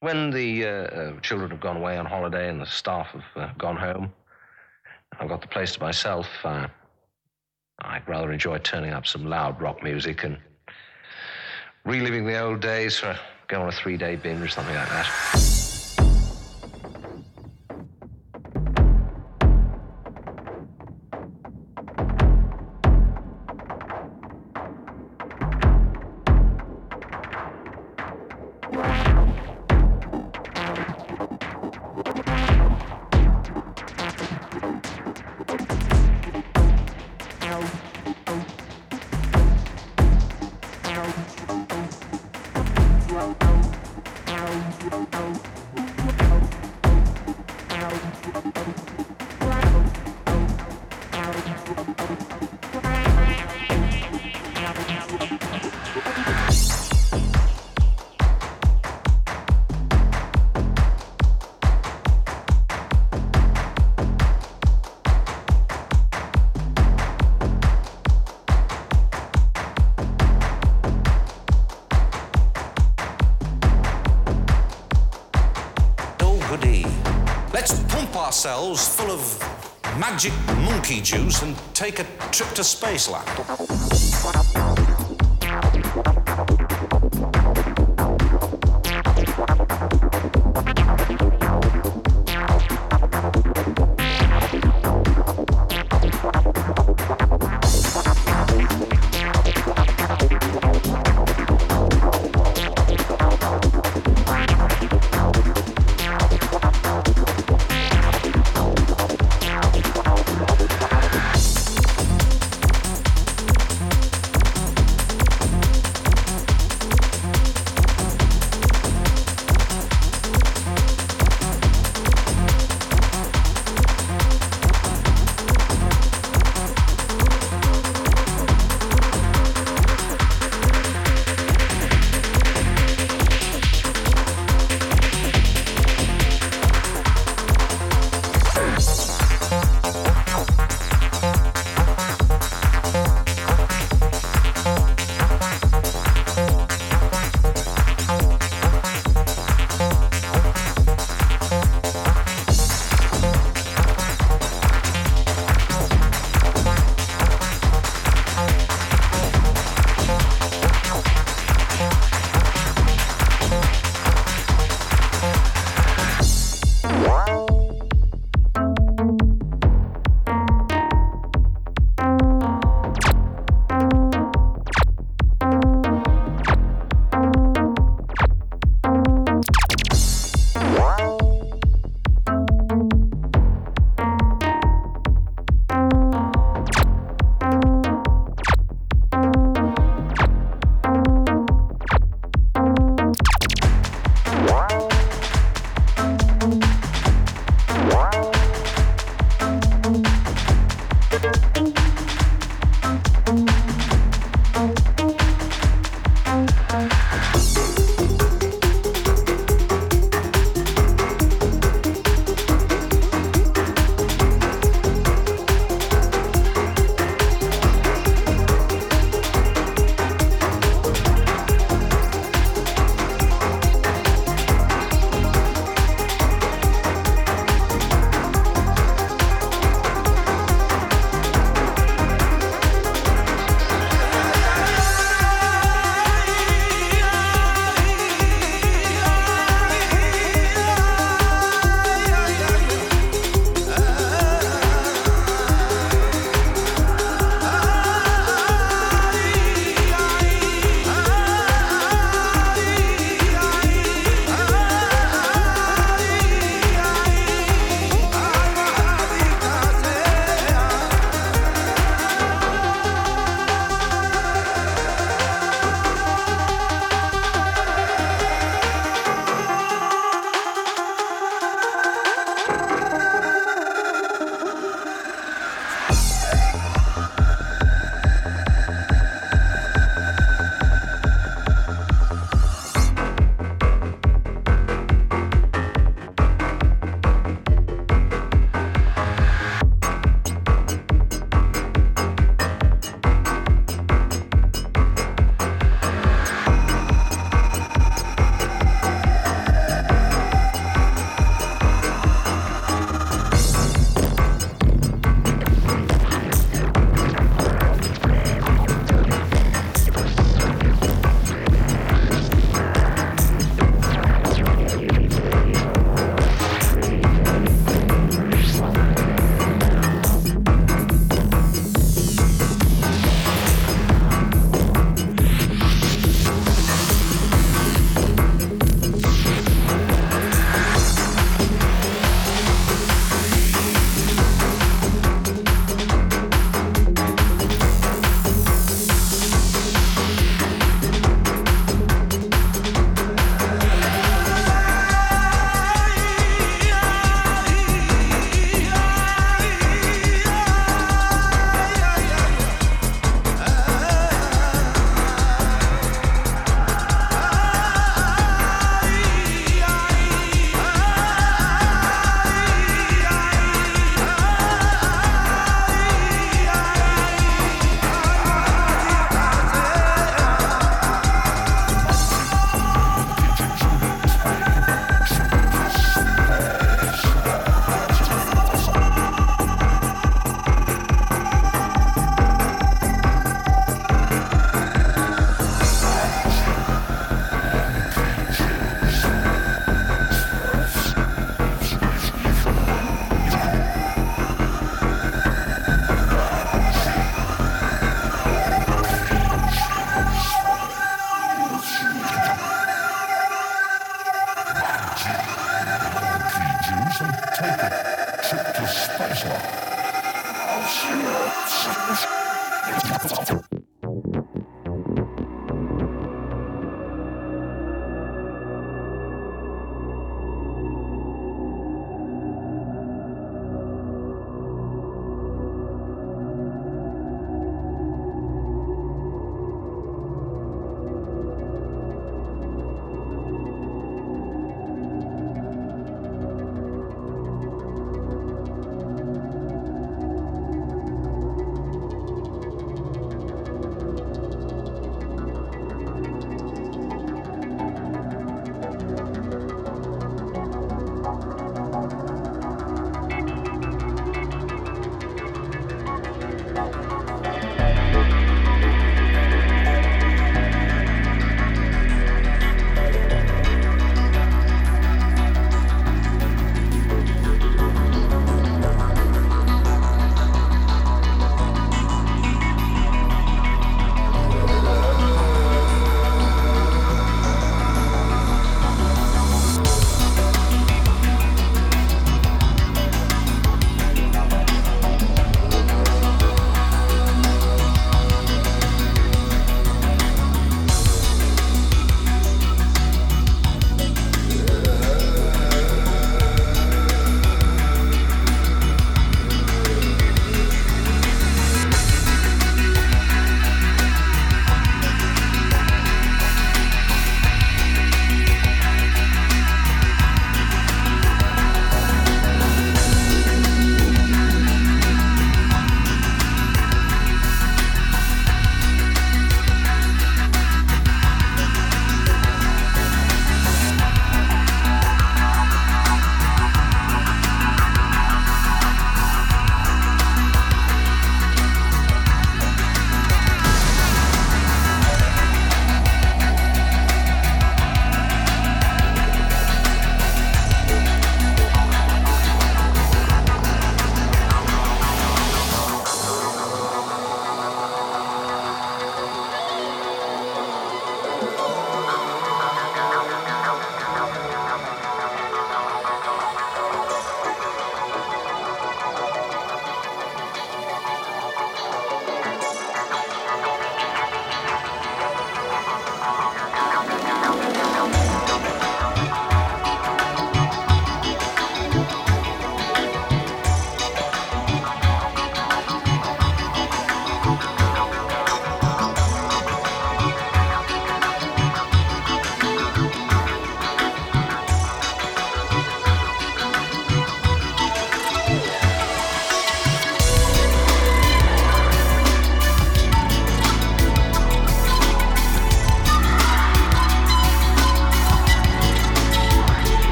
When the uh, uh, children have gone away on holiday and the staff have uh, gone home, I've got the place to myself. Uh, I rather enjoy turning up some loud rock music and reliving the old days for go on a three day binge or something like that. Trip to